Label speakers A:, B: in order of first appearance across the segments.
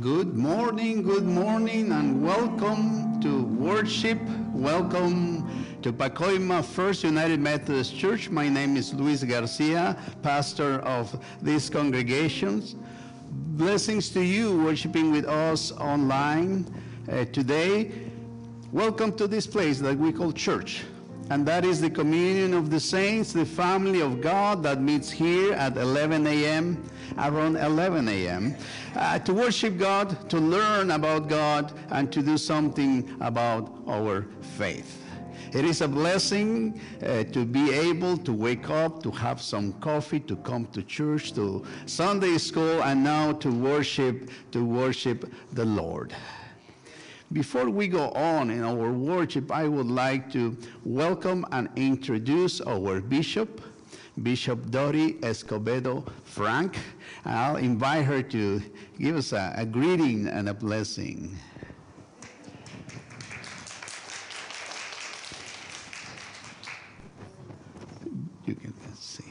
A: Good morning, good morning, and welcome to worship. Welcome to Pacoima First United Methodist Church. My name is Luis Garcia, pastor of these congregations. Blessings to you worshiping with us online uh, today. Welcome to this place that we call church. And that is the communion of the saints, the family of God that meets here at 11 a.m around 11 a.m. Uh, to worship God, to learn about God, and to do something about our faith. It is a blessing uh, to be able to wake up, to have some coffee, to come to church, to Sunday school, and now to worship, to worship the Lord. Before we go on in our worship, I would like to welcome and introduce our bishop, Bishop Dottie Escobedo Frank. I'll invite her to give us a, a greeting and a blessing. You can see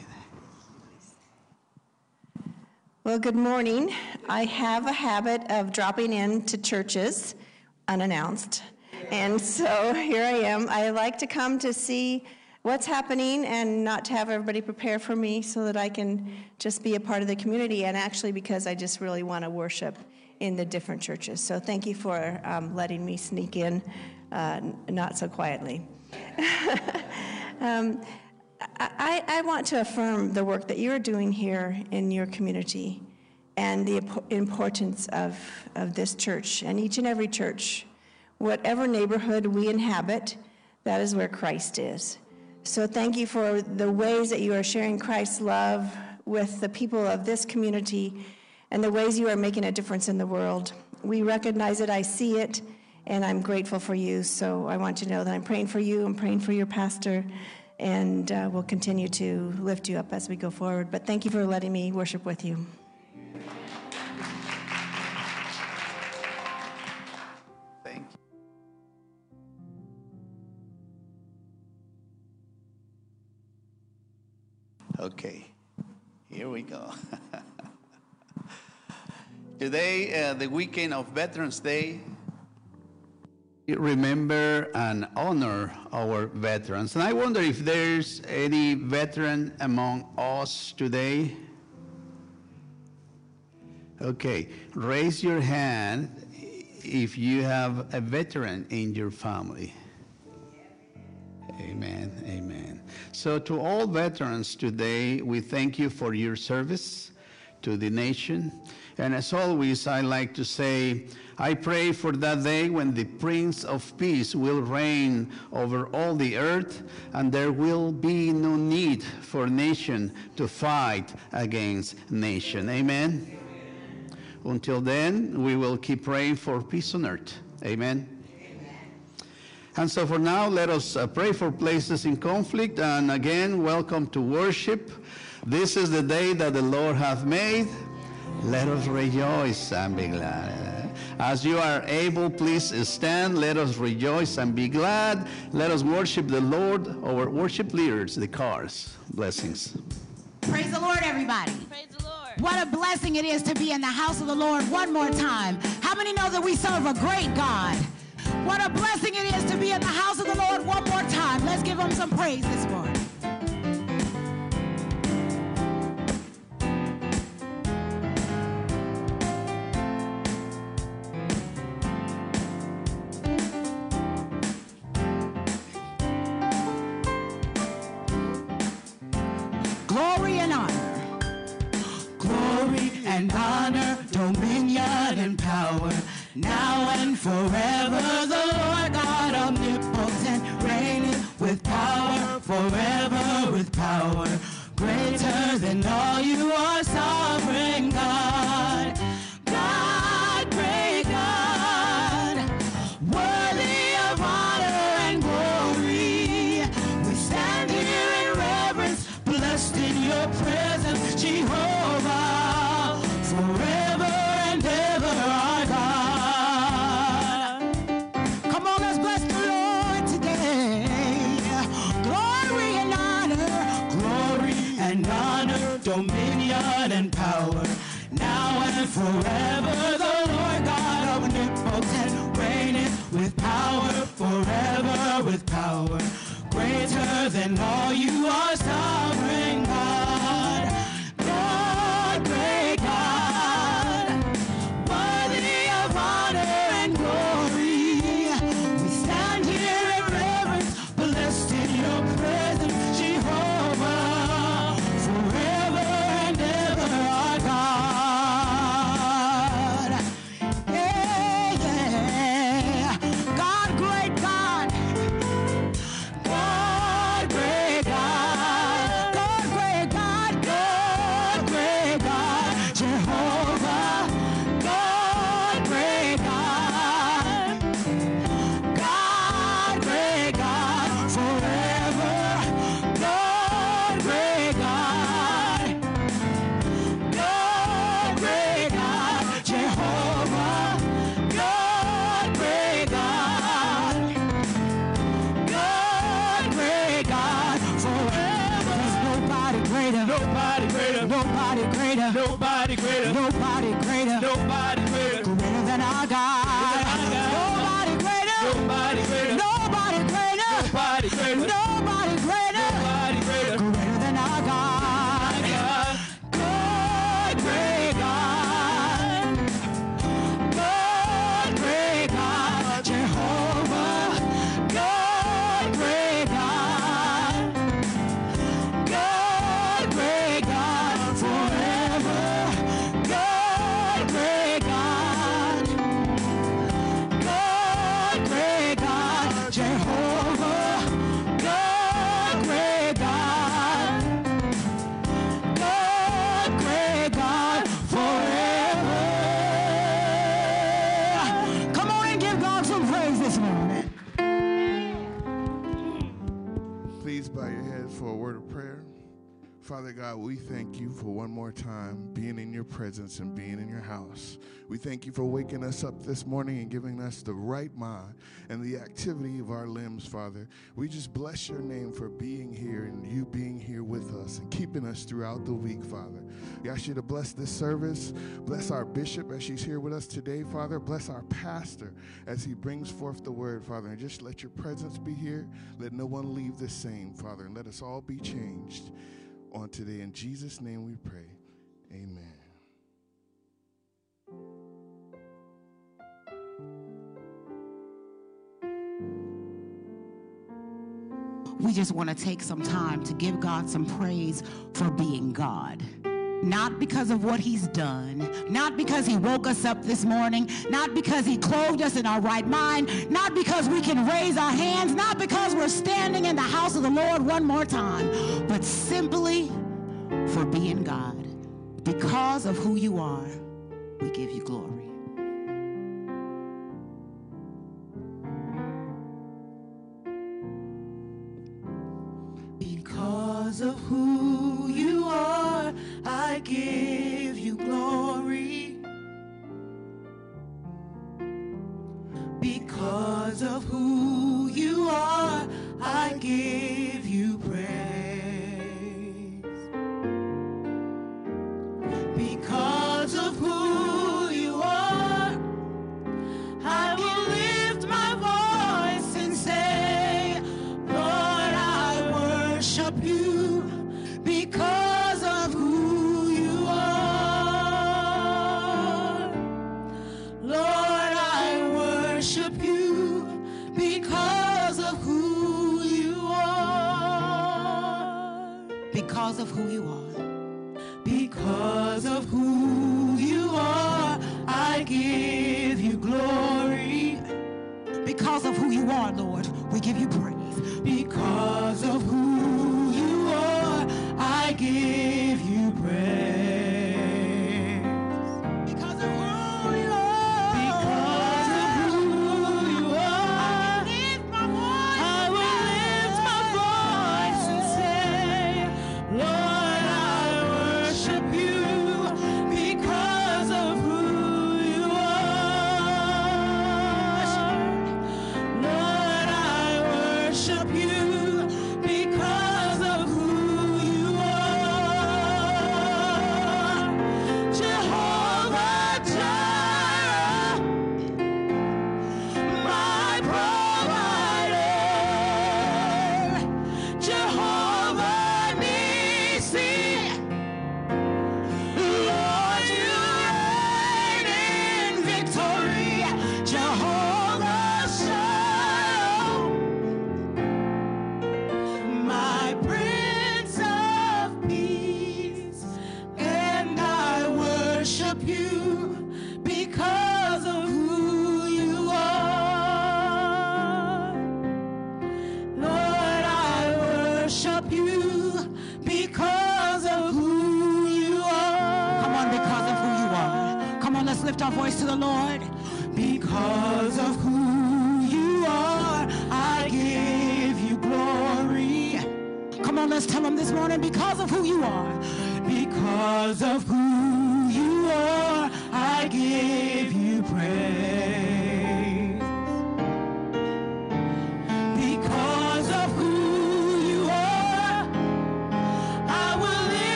B: that. Well, good morning. I have a habit of dropping in to churches unannounced. And so here I am. I like to come to see what's happening and not to have everybody prepare for me so that I can just be a part of the community and actually because I just really want to worship in the different churches. So thank you for um, letting me sneak in uh, not so quietly. um, I, I, want to affirm the work that you're doing here in your community and the importance of, of this church and each and every church. Whatever neighborhood we inhabit, that is where Christ is. So thank you for the ways that you are sharing Christ's love with the people of this community and the ways you are making a difference in the world. We recognize it, I see it, and I'm grateful for you. So I want you to know that I'm praying for you, I'm praying for your pastor, and uh, we'll continue to lift you up as we go forward. But thank you for letting me worship with you.
A: Okay, here we go. Today, uh, the weekend of Veterans Day, we remember and honor our veterans. And I wonder if there's any veteran among us today. Okay, raise your hand if you have a veteran in your family. Amen. Amen. So, to all veterans today, we thank you for your service to the nation. And as always, I like to say, I pray for that day when the Prince of Peace will reign over all the earth, and there will be no need for nation to fight against nation. Amen. Amen. Until then, we will keep praying for peace on earth. Amen. And so for now, let us uh, pray for places in conflict. And again, welcome to worship. This is the day that the Lord hath made. Let us rejoice and be glad. As you are able, please stand. Let us rejoice and be glad. Let us worship the Lord, our worship leaders, the cars. Blessings.
C: Praise the Lord, everybody.
D: Praise the Lord.
C: What a blessing it is to be in the house of the Lord one more time. How many know that we serve a great God? What a blessing it is to be in the house of the Lord one more time. Let's give him some praise this morning. Glory and honor.
E: Glory and honor, dominion and power now forever. The Lord God omnipotent, reigning with power, forever with power. Greater than all you forever.
C: The Lord
E: God omnipotent reigneth with power forever, with power greater
C: than all you are.
F: Thank you for one more time being in your presence and being in your house. We thank you for waking us up this morning and giving us the right mind and the activity of our limbs, Father. We just bless your name for being here and you being here with us and keeping us throughout the week, Father. We ask you to bless this service. Bless our bishop as she's here with us today, Father. Bless our pastor as he brings forth the word, Father. And just let your presence be here. Let no one leave the same, Father. And let us all be changed on today. In Jesus' name we pray. Amen.
E: we just want to take some time to give God some praise for being God. Not because of what he's done, not because he woke us up this morning, not because he clothed us in our right mind, not because we can raise our hands, not because we're standing in the house of the Lord one more time, but simply for being God. Because of who you are, we give you glory.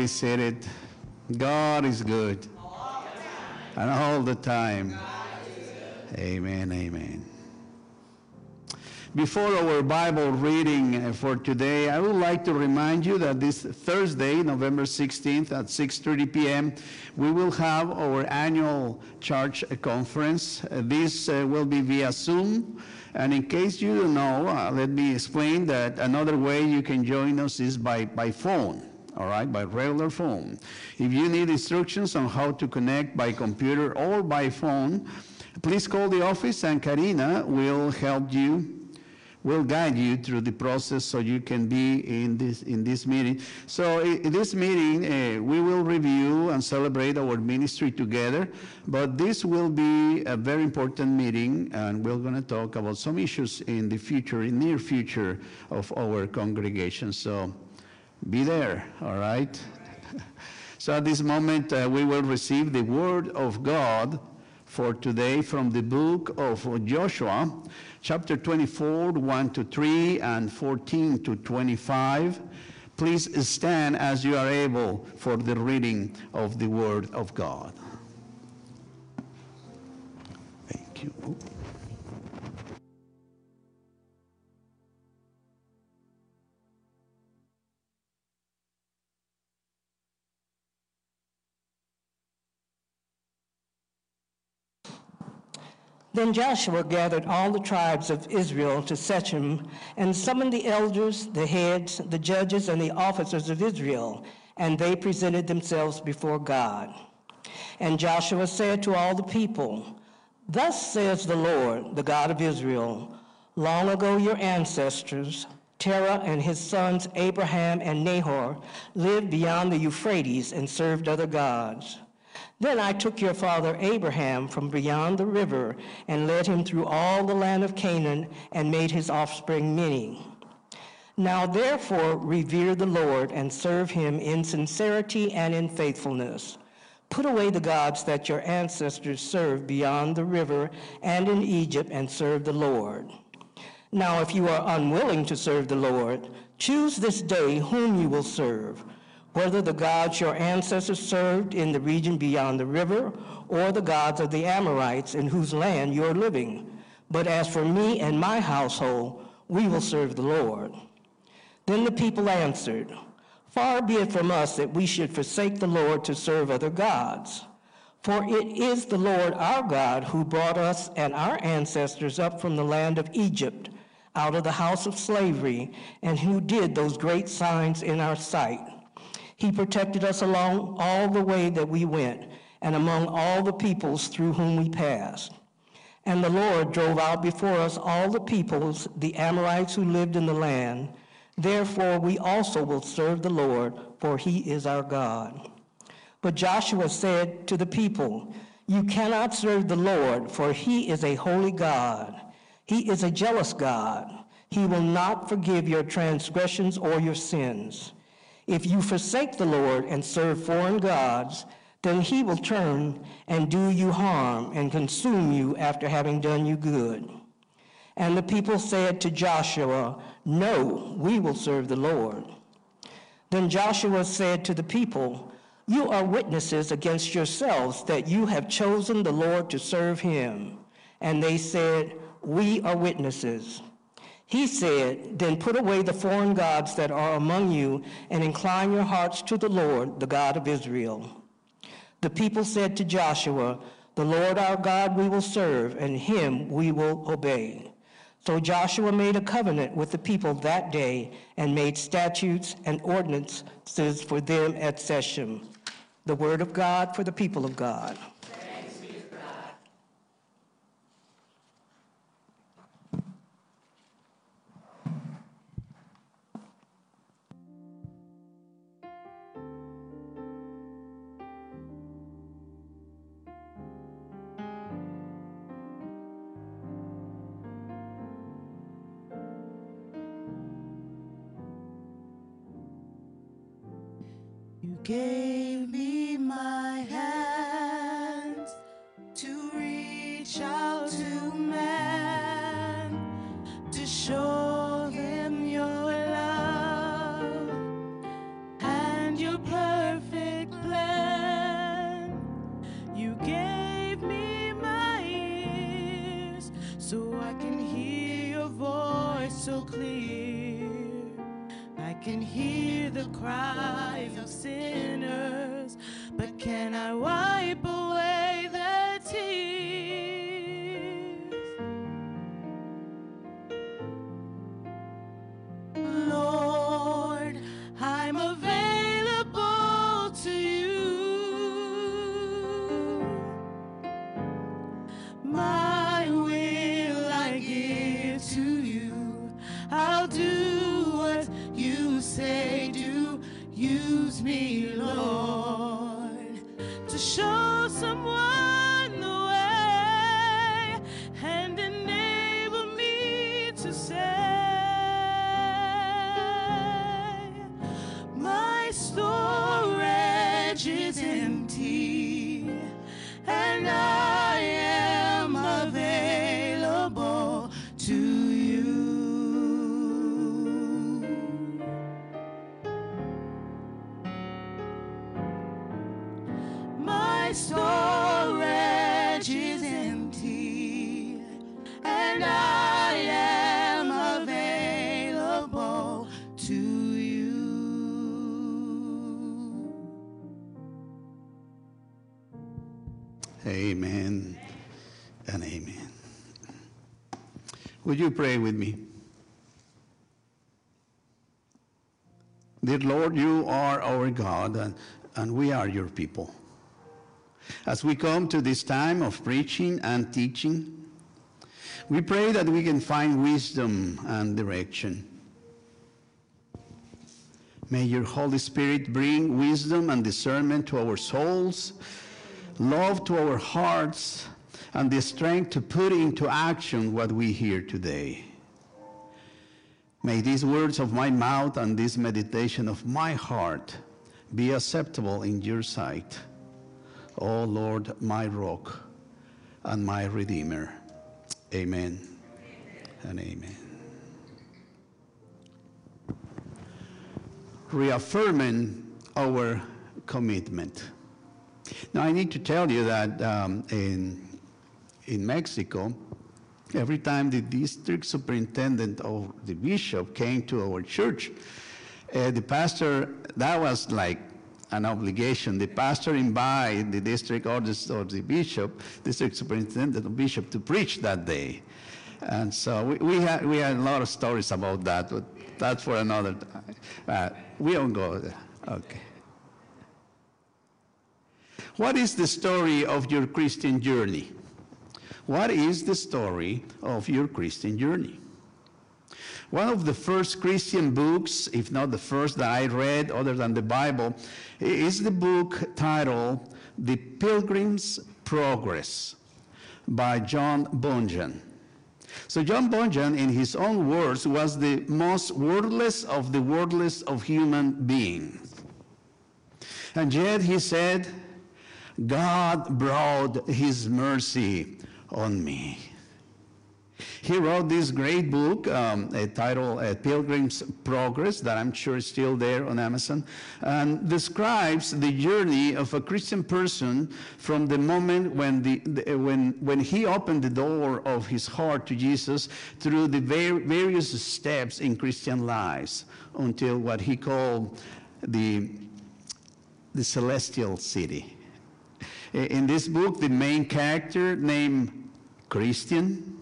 A: Be seated. God is good. And all the time. Amen, amen. Before our Bible reading uh, for today, I would like to remind you that this Thursday, November 16th at 6:30 p.m., we will have our annual church conference. Uh, This uh, will be via Zoom. And in case you don't know, let me explain that another way you can join us is by, by phone all right, by regular phone. If you need instructions on how to connect by computer or by phone, please call the office and Karina will help you will guide you through the process so you can be in this in this meeting. So in this meeting, uh, we will review and celebrate our ministry together. But this will be a very important meeting, and we're going to talk about some issues in the future, in near future of our congregation. So be there, all right? so at this moment, uh, we will receive the word of God for today from the book of Joshua, chapter 24, 1 to 3, and 14 to 25. Please stand as you are able for the reading of the word of God. Thank you.
G: Then Joshua gathered all the tribes of Israel to Shechem and summoned the elders, the heads, the judges, and the officers of Israel, and they presented themselves before God. And Joshua said to all the people, Thus says the Lord, the God of Israel, long ago your ancestors, Terah and his sons Abraham and Nahor, lived beyond the Euphrates and served other gods. Then I took your father Abraham from beyond the river and led him through all the land of Canaan and made his offspring many. Now therefore revere the Lord and serve him in sincerity and in faithfulness. Put away the gods that your ancestors served beyond the river and in Egypt and serve the Lord. Now if you are unwilling to serve the Lord, choose this day whom you will serve whether the gods your ancestors served in the region beyond the river, or the gods of the Amorites in whose land you are living. But as for me and my household, we will serve the Lord. Then the people answered, Far be it from us that we should forsake the Lord to serve other gods. For it is the Lord our God who brought us and our ancestors up from the land of Egypt, out of the house of slavery, and who did those great signs in our sight. He protected us along all the way that we went, and among all the peoples through whom we passed. And the Lord drove out before us all the peoples, the Amorites who lived in the land. Therefore we also will serve the Lord, for he is our God. But Joshua said to the people, You cannot serve the Lord, for he is a holy God. He is a jealous God. He will not forgive your transgressions or your sins. If you forsake the Lord and serve foreign gods, then he will turn and do you harm and consume you after having done you good. And the people said to Joshua, No, we will serve the Lord. Then Joshua said to the people, You are witnesses against yourselves that you have chosen the Lord to serve him. And they said, We are witnesses. He said, Then put away the foreign gods that are among you and incline your hearts to the Lord, the God of Israel. The people said to Joshua, The Lord our God we will serve, and him we will obey. So Joshua made a covenant with the people that day and made statutes and ordinances for them at Shechem. The word of God for the people of God.
E: Gave me my hands to reach out to man, to show him your love and your perfect plan. You gave me my ears so I can hear your voice so clear. I can hear the cries of sinners, but can I wipe away someone
A: Would you pray with me? Dear Lord, you are our God and, and we are your people. As we come to this time of preaching and teaching, we pray that we can find wisdom and direction. May your Holy Spirit bring wisdom and discernment to our souls, love to our hearts, and the strength to put into action what we hear today. May these words of my mouth and this meditation of my heart be acceptable in your sight. O Lord, my rock and my redeemer. Amen and amen. Reaffirming our commitment. Now, I need to tell you that um, in, in Mexico, every time the district superintendent or the bishop came to our church, uh, the pastor, that was like an obligation. The pastor invited the district or the, or the bishop, district superintendent or bishop to preach that day. And so we, we, had, we had a lot of stories about that, but that's for another time. Uh, we don't go there. Okay. What is the story of your Christian journey? What is the story of your Christian journey? One of the first Christian books, if not the first that I read other than the Bible, is the book titled The Pilgrim's Progress by John Bunyan. So John Bunyan, in his own words, was the most wordless of the wordless of human beings. And yet he said, God brought his mercy on me. He wrote this great book um, titled uh, Pilgrim's Progress, that I'm sure is still there on Amazon, and describes the journey of a Christian person from the moment when, the, the when, when he opened the door of his heart to Jesus through the var- various steps in Christian lives until what he called the, the celestial city. In this book, the main character named Christian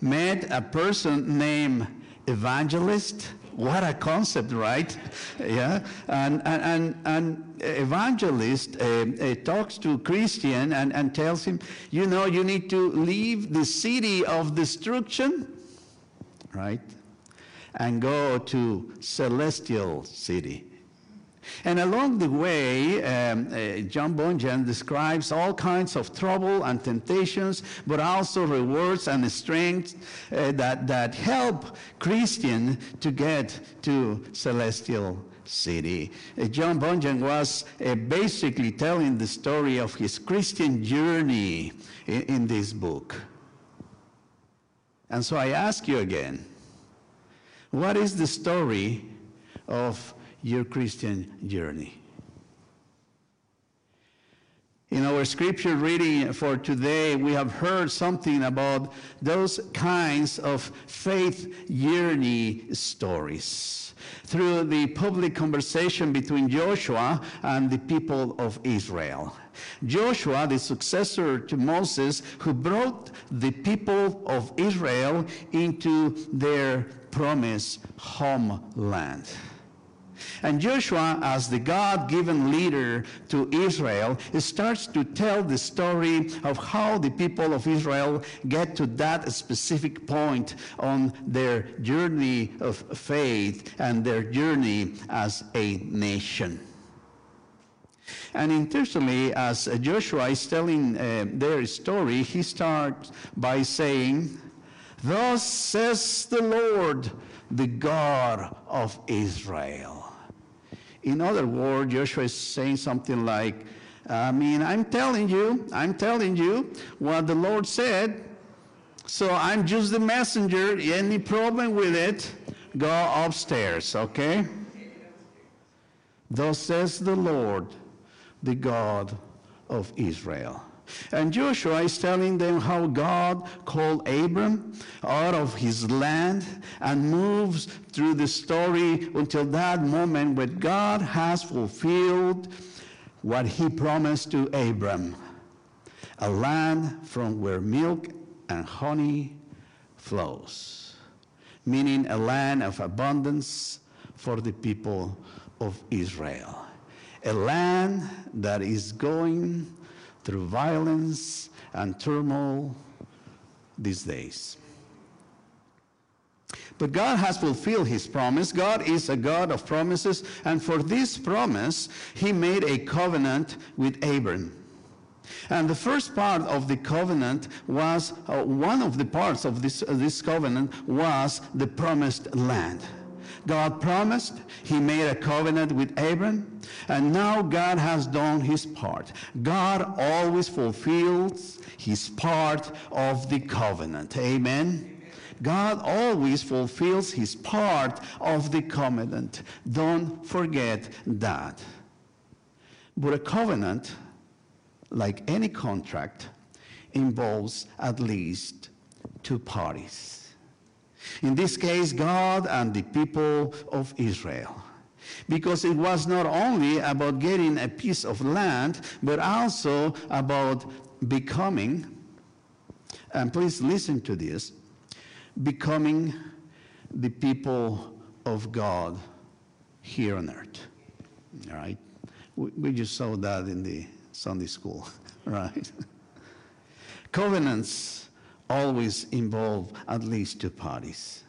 A: met a person named evangelist. What a concept, right? yeah, and and and, and evangelist uh, uh, talks to Christian and, and tells him, you know, you need to leave the city of destruction, right, and go to celestial city. And along the way, um, uh, John Bunyan describes all kinds of trouble and temptations, but also rewards and strength uh, that, that help Christian to get to celestial city. Uh, John Bunyan was uh, basically telling the story of his Christian journey in, in this book. And so I ask you again, what is the story of your Christian journey. In our scripture reading for today, we have heard something about those kinds of faith journey stories through the public conversation between Joshua and the people of Israel. Joshua, the successor to Moses, who brought the people of Israel into their promised homeland. And Joshua, as the God given leader to Israel, starts to tell the story of how the people of Israel get to that specific point on their journey of faith and their journey as a nation. And interestingly, as Joshua is telling uh, their story, he starts by saying, Thus says the Lord, the God of Israel. In other words, Joshua is saying something like, I mean, I'm telling you, I'm telling you what the Lord said. So I'm just the messenger. Any problem with it, go upstairs, okay? Thus says the Lord, the God of Israel. And Joshua is telling them how God called Abram out of his land and moves through the story until that moment when God has fulfilled what he promised to Abram a land from where milk and honey flows, meaning a land of abundance for the people of Israel. A land that is going through violence and turmoil these days. But God has fulfilled his promise. God is a God of promises. And for this promise, he made a covenant with Abram. And the first part of the covenant was, uh, one of the parts of this, uh, this covenant was the promised land. God promised, He made a covenant with Abram, and now God has done His part. God always fulfills His part of the covenant. Amen. God always fulfills his part of the covenant. Don't forget that. But a covenant, like any contract, involves at least two parties. In this case, God and the people of Israel. because it was not only about getting a piece of land, but also about becoming, and please listen to this, becoming the people of God here on earth. All right? We, we just saw that in the Sunday school, right? Covenants always involve at least two parties.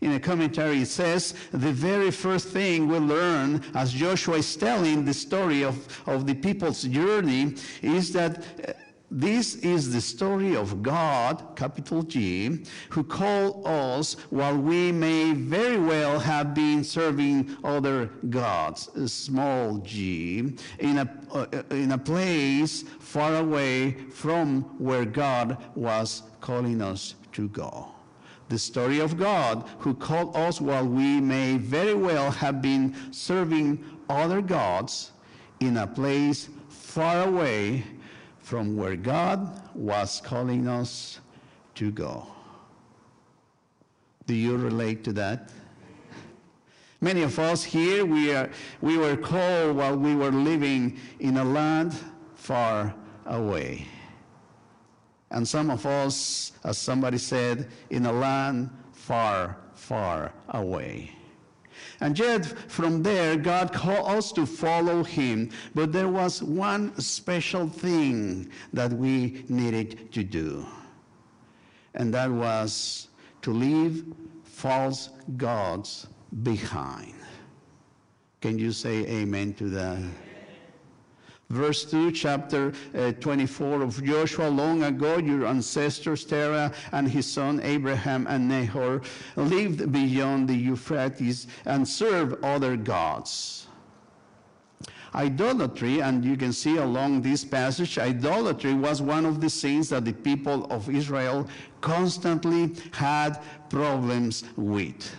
A: In a commentary, it says the very first thing we learn as Joshua is telling the story of, of the people's journey is that uh, this is the story of God, capital G, who called us while we may very well have been serving other gods, small g, in a, uh, in a place far away from where God was calling us to go. The story of God who called us while we may very well have been serving other gods in a place far away from where God was calling us to go. Do you relate to that? Many of us here, we, are, we were called while we were living in a land far away. And some of us, as somebody said, in a land far, far away. And yet, from there, God called us to follow Him. But there was one special thing that we needed to do, and that was to leave false gods behind. Can you say amen to that? Verse 2, chapter uh, 24 of Joshua. Long ago, your ancestors, Terah and his son Abraham and Nahor, lived beyond the Euphrates and served other gods. Idolatry, and you can see along this passage, idolatry was one of the sins that the people of Israel constantly had problems with.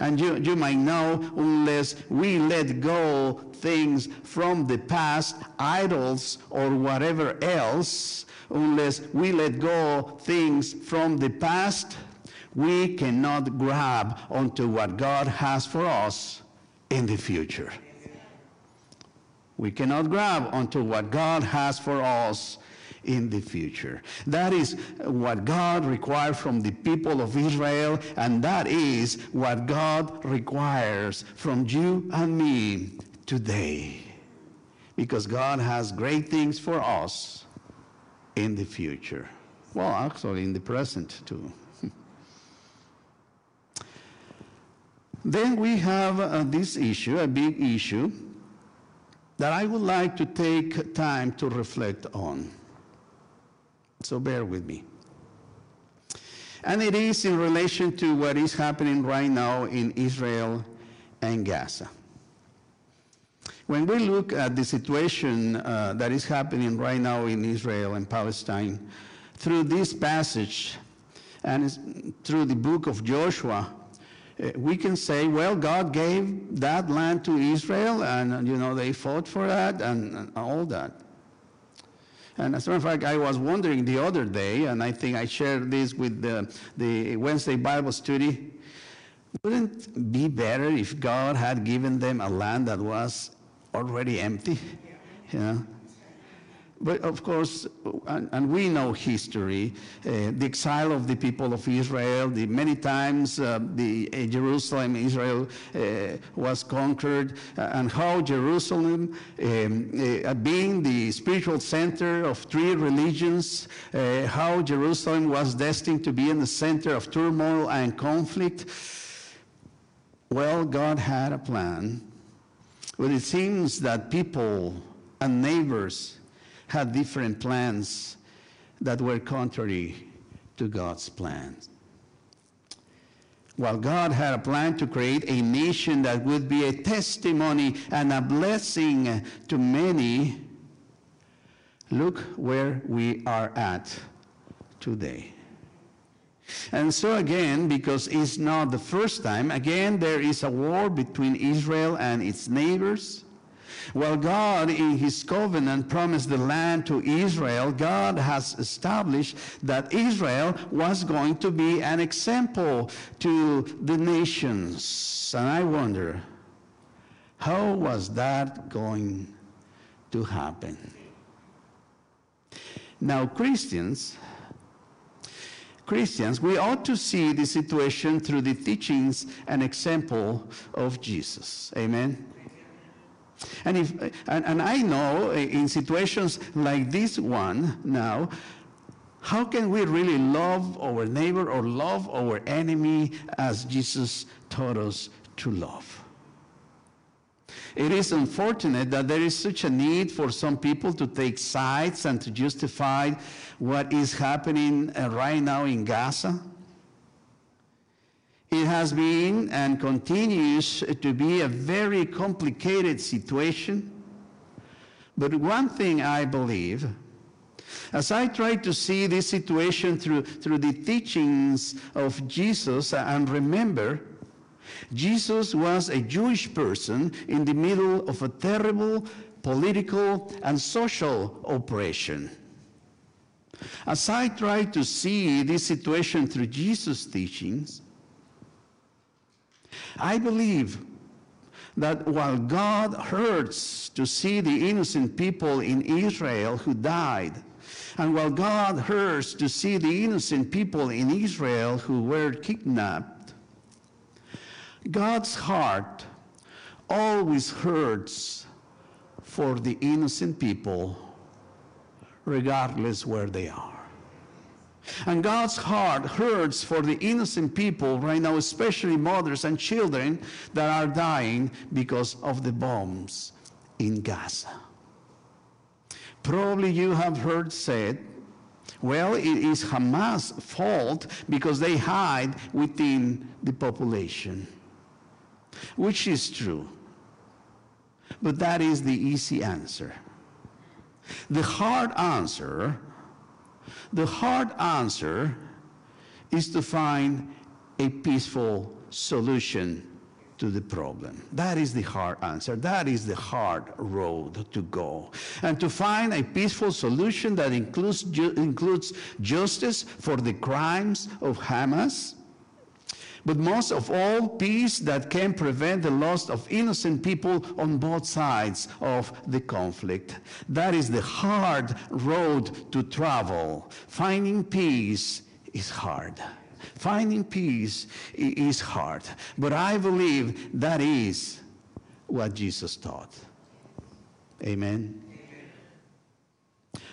A: And you, you might know, unless we let go things from the past, idols or whatever else, unless we let go things from the past, we cannot grab onto what God has for us in the future. We cannot grab onto what God has for us in the future. That is what God required from the people of Israel, and that is what God requires from you and me today. Because God has great things for us in the future. Well, actually, in the present, too. then we have uh, this issue, a big issue, that I would like to take time to reflect on. So bear with me. And it is in relation to what is happening right now in Israel and Gaza. When we look at the situation uh, that is happening right now in Israel and Palestine, through this passage and through the book of Joshua, uh, we can say, well, God gave that land to Israel, and you know they fought for that and, and all that. And as a matter of fact, I was wondering the other day, and I think I shared this with the, the Wednesday Bible study. Wouldn't it be better if God had given them a land that was already empty? Know? But of course, and, and we know history, uh, the exile of the people of Israel, the many times uh, the uh, Jerusalem, Israel uh, was conquered, uh, and how Jerusalem, um, uh, being the spiritual center of three religions, how Jerusalem was destined to be in the center of turmoil and conflict. Well, God had a plan, but it seems that people and neighbors had different plans that were contrary to God's plans. While God had a plan to create a nation that would be a testimony and a blessing to many, look where we are at today. And so, again, because it's not the first time, again, there is a war between Israel and its neighbors. While God, in his covenant, promised the land to Israel, God has established that Israel was going to be an example to the nations. And I wonder, How was that going to happen? Now, Christians, Christians, we ought to see the situation through the teachings and example of Jesus. Amen. And, if, and, and I know in situations like this one now, how can we really love our neighbor or love our enemy as Jesus taught us to love? It is unfortunate that there is such a need for some people to take sides and to justify what is happening uh, right now in Gaza. It has been and continues to be a very complicated situation. But one thing I believe, as I try to see this situation through, through the teachings of Jesus and remember, Jesus was a Jewish person in the middle of a terrible political and social operation. As I try to see this situation through Jesus' teachings, I believe that while God hurts to see the innocent people in Israel who died, and while God hurts to see the innocent people in Israel who were kidnapped, God's heart always hurts for the innocent people, regardless where they are. And God's heart hurts for the innocent people right now, especially mothers and children that are dying because of the bombs in Gaza. Probably you have heard said, well, it is Hamas' fault because they hide within the population, which is true. But that is the easy answer. The hard answer the hard answer is to find a peaceful solution to the problem. That is the hard answer. That is the hard road to go. And to find a peaceful solution that includes, ju- includes justice for the crimes of Hamas, but most of all, peace that can prevent the loss of innocent people on both sides of the conflict. That is the hard road to travel. Finding peace is hard. Finding peace is hard. But I believe that is what Jesus taught. Amen.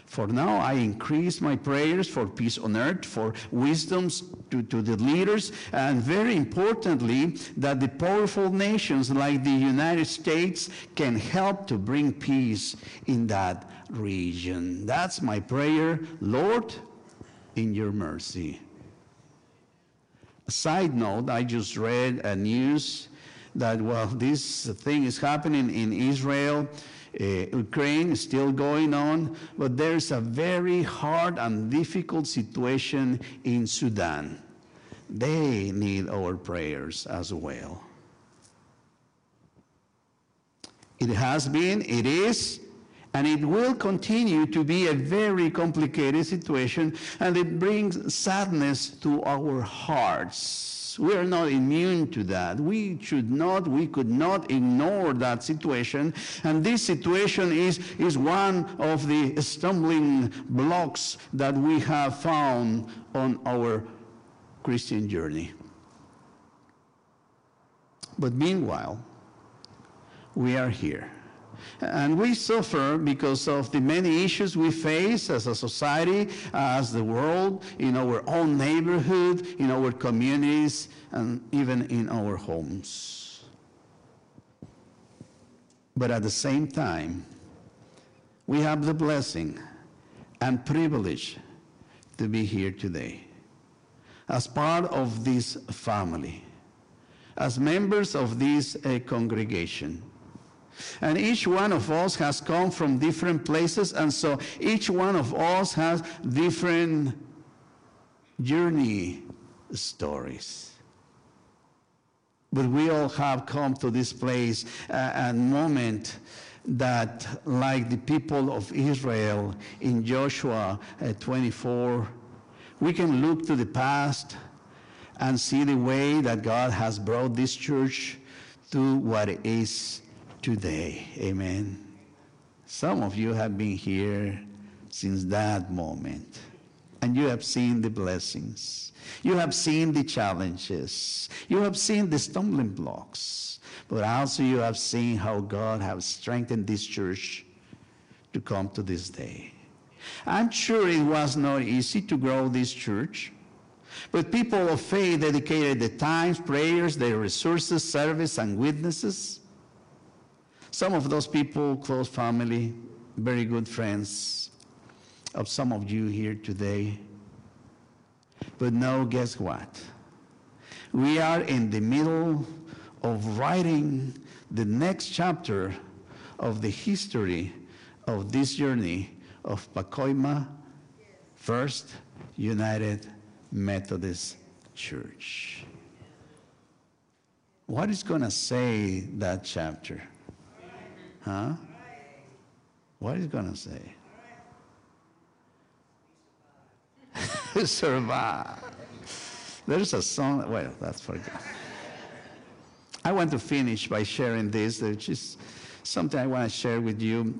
A: For now, I increase my prayers for peace on earth, for wisdoms to, to the leaders, and very importantly, that the powerful nations like the United States can help to bring peace in that region. That's my prayer, Lord, in your mercy. Side note, I just read a news that, well, this thing is happening in Israel uh, Ukraine is still going on, but there's a very hard and difficult situation in Sudan. They need our prayers as well. It has been, it is, and it will continue to be a very complicated situation, and it brings sadness to our hearts we are not immune to that. We should not, we could not ignore that situation. And this situation is, is one of the stumbling blocks that we have found on our Christian journey. But meanwhile, we are here. And we suffer because of the many issues we face as a society, as the world, in our own neighborhood, in our communities, and even in our homes. But at the same time, we have the blessing and privilege to be here today as part of this family, as members of this uh, congregation. And each one of us has come from different places, and so each one of us has different journey stories. But we all have come to this place uh, and moment that, like the people of Israel in Joshua uh, 24, we can look to the past and see the way that God has brought this church to what it is today. Amen. Some of you have been here since that moment, and you have seen the blessings. You have seen the challenges. You have seen the stumbling blocks. But also you have seen how God has strengthened this church to come to this day. I'm sure it was not easy to grow this church. But people of faith dedicated the times, prayers, their resources, service, and witnesses. Some of those people, close family, very good friends of some of you here today. But now, guess what? We are in the middle of writing the next chapter of the history of this journey of Pacoima First United Methodist Church. What is going to say that chapter? Huh? What is going to say? Survive. There's a song, well, that's for good. I want to finish by sharing this, which is something I want to share with you.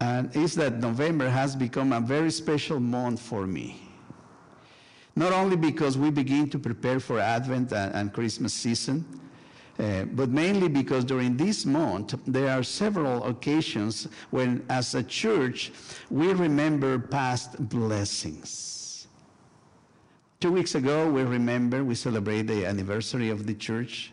A: And is that November has become a very special month for me. Not only because we begin to prepare for Advent and, and Christmas season, uh, but mainly because during this month there are several occasions when, as a church, we remember past blessings. Two weeks ago, we remember we celebrate the anniversary of the church.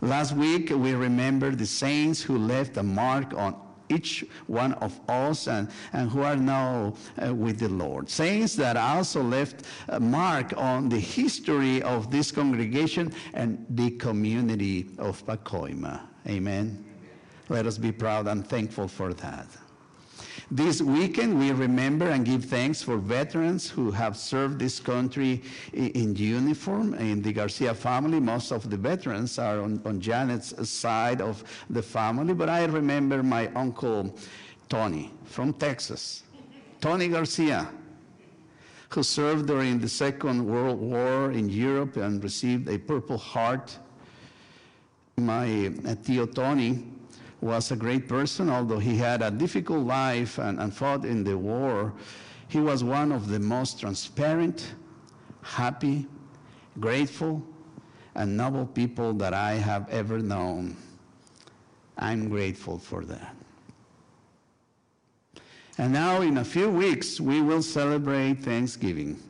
A: Last week, we remember the saints who left a mark on each one of us and, and who are now uh, with the Lord. Saints that also left a mark on the history of this congregation and the community of Pacoima. Amen. Let us be proud and thankful for that. This weekend, we remember and give thanks for veterans who have served this country in uniform. In the Garcia family, most of the veterans are on, on Janet's side of the family, but I remember my uncle Tony from Texas, Tony Garcia, who served during the Second World War in Europe and received a Purple Heart. My uh, Tio Tony was a great person, although he had a difficult life and, and fought in the war. He was one of the most transparent, happy, grateful, and noble people that I have ever known. I'm grateful for that. And now, in a few weeks, we will celebrate Thanksgiving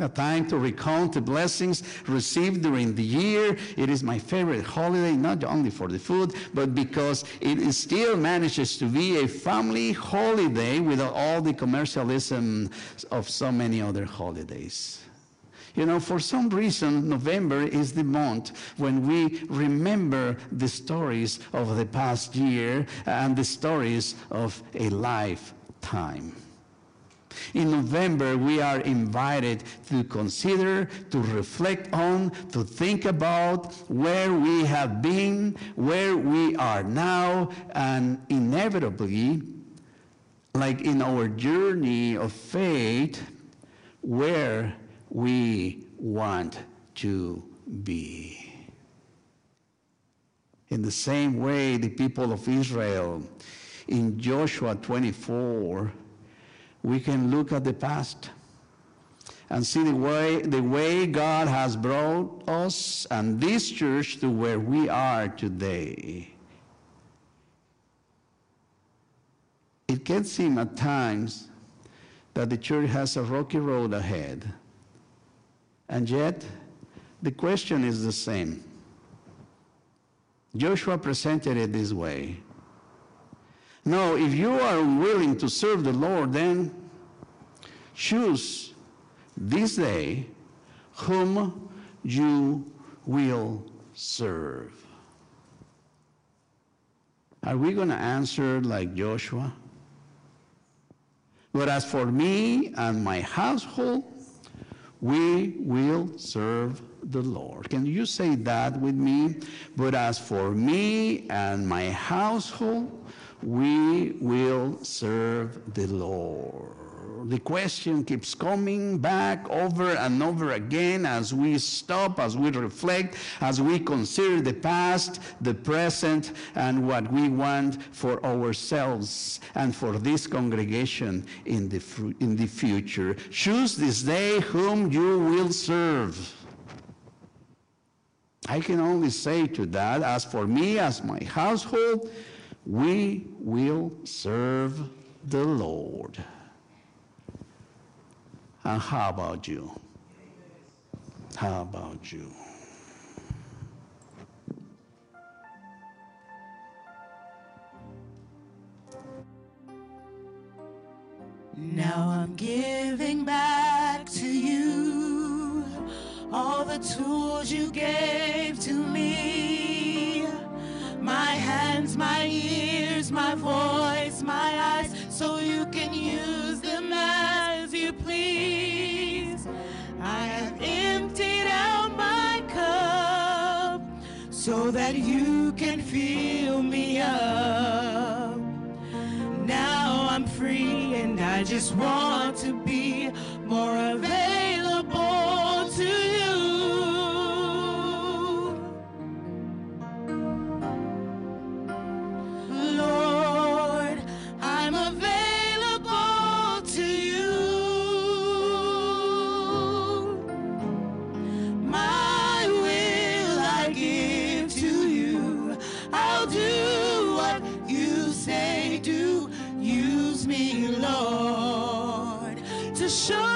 A: a time to recount the blessings received during the year. It is my favorite holiday, not only for the food, but because it still manages to be a family holiday without all the commercialism of so many other holidays. You know, for some reason, November is the month when we remember the stories of the past year and the stories of a lifetime. In November, we are invited to consider, to reflect on, to think about where we have been, where we are now, and inevitably, like in our journey of faith, where we want to be. In the same way, the people of Israel in Joshua 24 we can look at the past and see the way, the way God has brought us and this church to where we are today. It can seem at times that the church has a rocky road ahead. And yet, the question is the same. Joshua presented it this way no, if you are willing to serve the Lord, then choose this day whom you will serve. Are we going to answer like Joshua? But as for me and my household, we will serve the Lord. Can you say that with me? But as for me and my household, we will serve the Lord. The question keeps coming back over and over again as we stop, as we reflect, as we consider the past, the present, and what we want for ourselves and for this congregation in the, in the future. Choose this day whom you will serve. I can only say to that, as for me, as my household, we will serve the Lord. And how about you? How about you?
E: Now I'm giving back to you all the tools you gave to me. My hands, my ears, my voice, my eyes, so you can use them as you please. I have emptied out my cup so that you can fill me up. Now I'm free and I just want to be more available show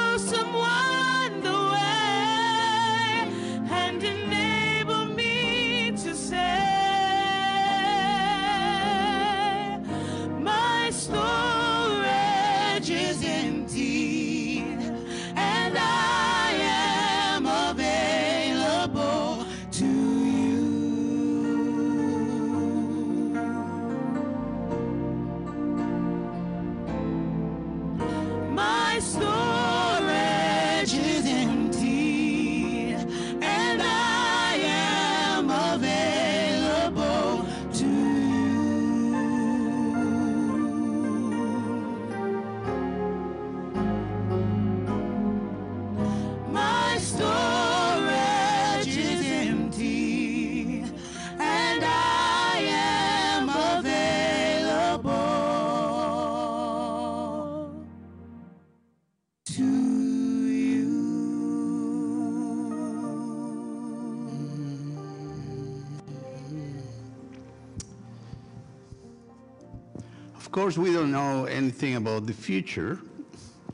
A: course, we don't know anything about the future.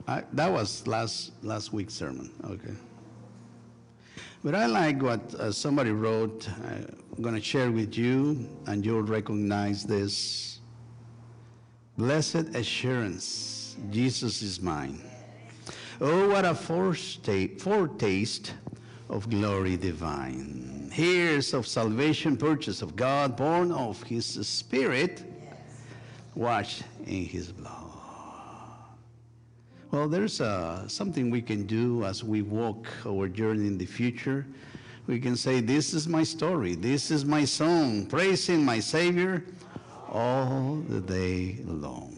A: I, that was last, last week's sermon, okay. But I like what uh, somebody wrote. I'm going to share with you, and you'll recognize this. Blessed assurance, Jesus is mine. Oh, what a foretaste of glory divine. Here's of salvation, purchase of God, born of his spirit, washed in his blood. Well, there's uh, something we can do as we walk our journey in the future. We can say, This is my story, this is my song, praising my Savior all the day long.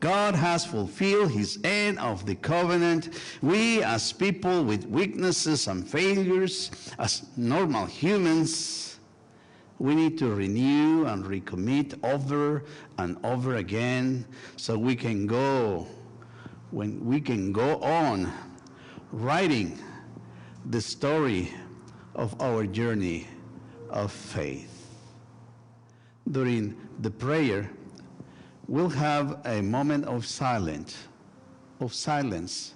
A: God has fulfilled his end of the covenant. We, as people with weaknesses and failures, as normal humans, we need to renew and recommit over and over again so we can go when we can go on writing the story of our journey of faith. During the prayer, we'll have a moment of silence, of silence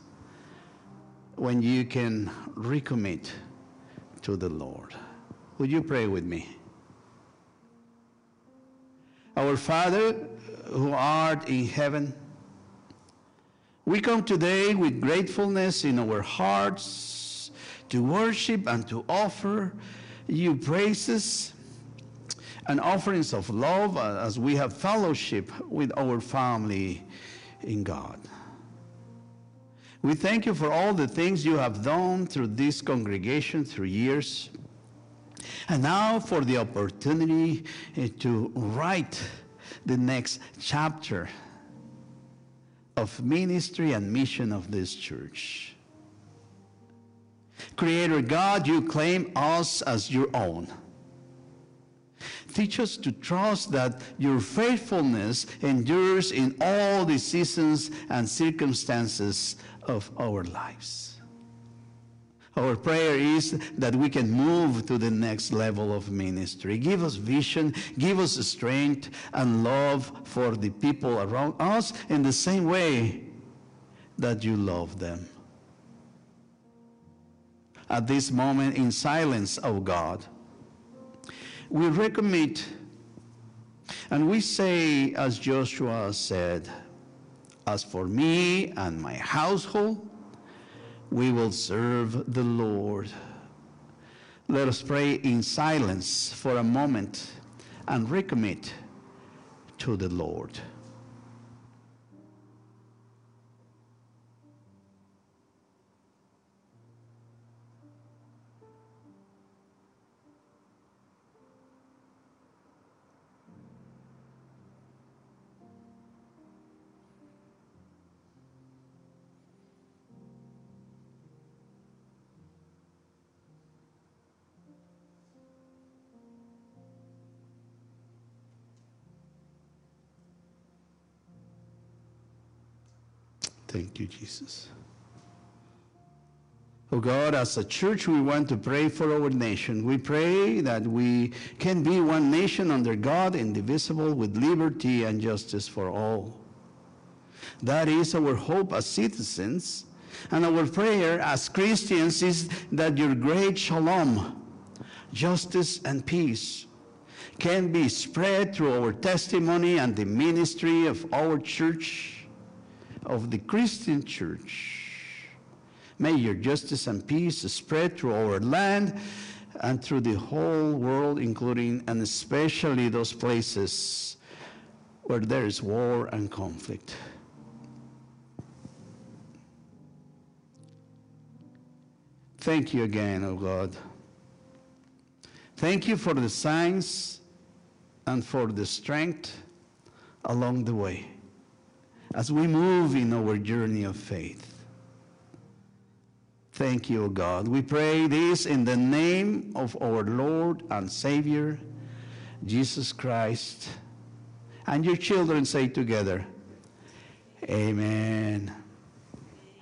A: when you can recommit to the Lord. Would you pray with me? Our Father who art in heaven, we come today with gratefulness in our hearts to worship and to offer you praises and offerings of love as we have fellowship with our family in God. We thank you for all the things you have done through this congregation through years. And now for the opportunity eh, to write the next chapter of ministry and mission of this church. Creator God, you claim us as your own. Teach us to trust that your faithfulness endures in all the seasons and circumstances of our lives. Our prayer is that we can move to the next level of ministry. Give us vision, give us strength and love for the people around us in the same way that you love them. At this moment, in silence, O oh God, we recommit and we say, as Joshua said, As for me and my household, we will serve the Lord. Let us pray in silence for a moment and recommit to the Lord. Thank you, Jesus. Oh God, as a church, we want to pray for our nation. We pray that we can be one nation under God, indivisible, with liberty and justice for all. That is our hope as citizens. And our prayer as Christians is that your great shalom, justice, and peace can be spread through our testimony and the ministry of our church of the Christian church. May your justice and peace spread through our land and through the whole world, including and especially those places where there is war and conflict. Thank you again, O oh God. Thank you for the signs and for the strength along the way as we move in our journey of faith. Thank you, God. We pray this in the name of our Lord and Savior, Jesus Christ. And your children say together, Amen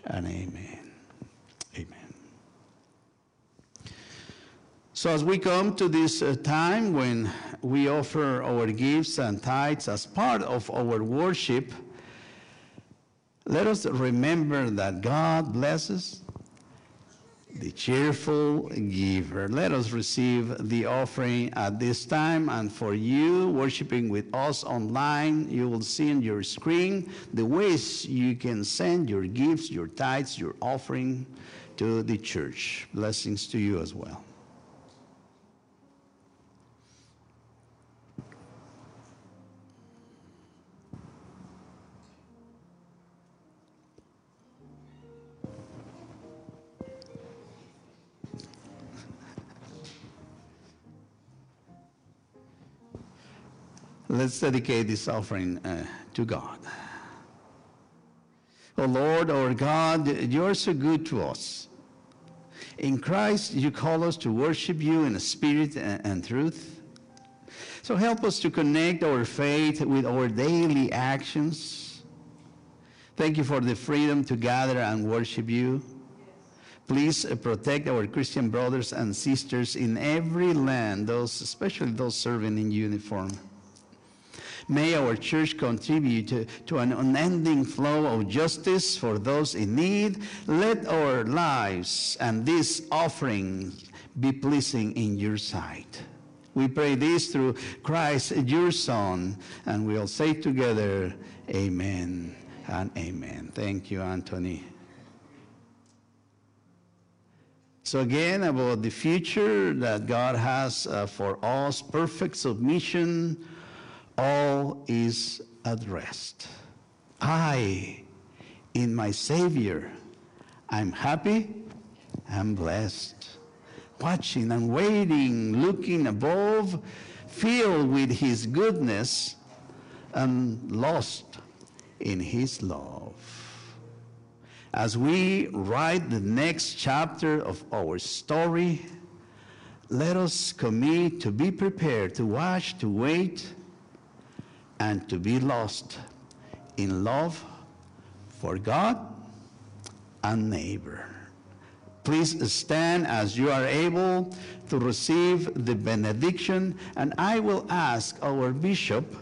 A: and Amen. Amen. So, as we come to this uh, time when we offer our gifts and tithes as part of our worship, let us remember that God blesses the cheerful giver. Let us receive the offering at this time. And for you worshiping with us online, you will see on your screen the ways you can send your gifts, your tithes, your offering to the church. Blessings to you as well. Let's dedicate this offering uh, to God. Oh Lord, our God, you're so good to us. In Christ, you call us to worship you in spirit and, and truth. So help us to connect our faith with our daily actions. Thank you for the freedom to gather and worship you. Please uh, protect our Christian brothers and sisters in every land, those, especially those serving in uniform. May our church contribute to, to, an unending flow of justice for those in need. Let our lives and this offering be pleasing in your sight. We pray this through Christ, your Son, and we'll say together, Amen and Amen. Thank you, Anthony. So, again, about the future that God has uh, for us perfect submission all is at rest. I, in my Savior, I'm happy, I'm blessed. Watching and waiting, looking above, filled with His goodness, and lost in His love. As we write the next chapter of our story, let us commit to be prepared to watch, to wait, and to be lost in love for God and neighbor. Please stand as you are able to receive the benediction, and I will ask our bishop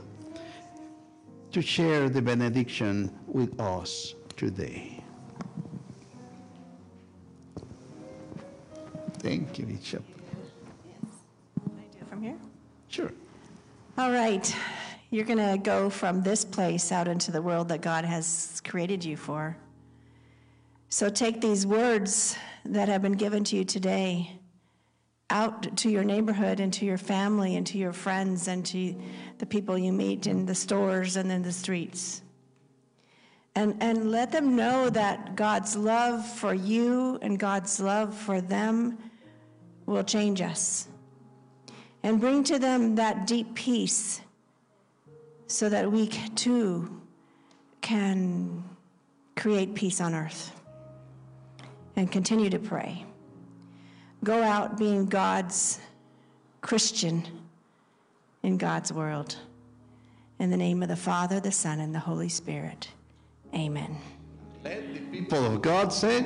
A: to share the benediction with us today. Thank you, Bishop.
B: Can I do it from here?
A: Sure.
B: All right. You're going to go from this place out into the world that God has created you for. So take these words that have been given to you today out to your neighborhood and to your family and to your friends and to the people you meet in the stores and in the streets. And, and let them know that God's love for you and God's love for them will change us. And bring to them that deep peace so that we too can create peace on earth and continue to pray. Go out being God's Christian in God's world. In the name of the Father, the Son, and the Holy Spirit. Amen.
A: Let the people of God say,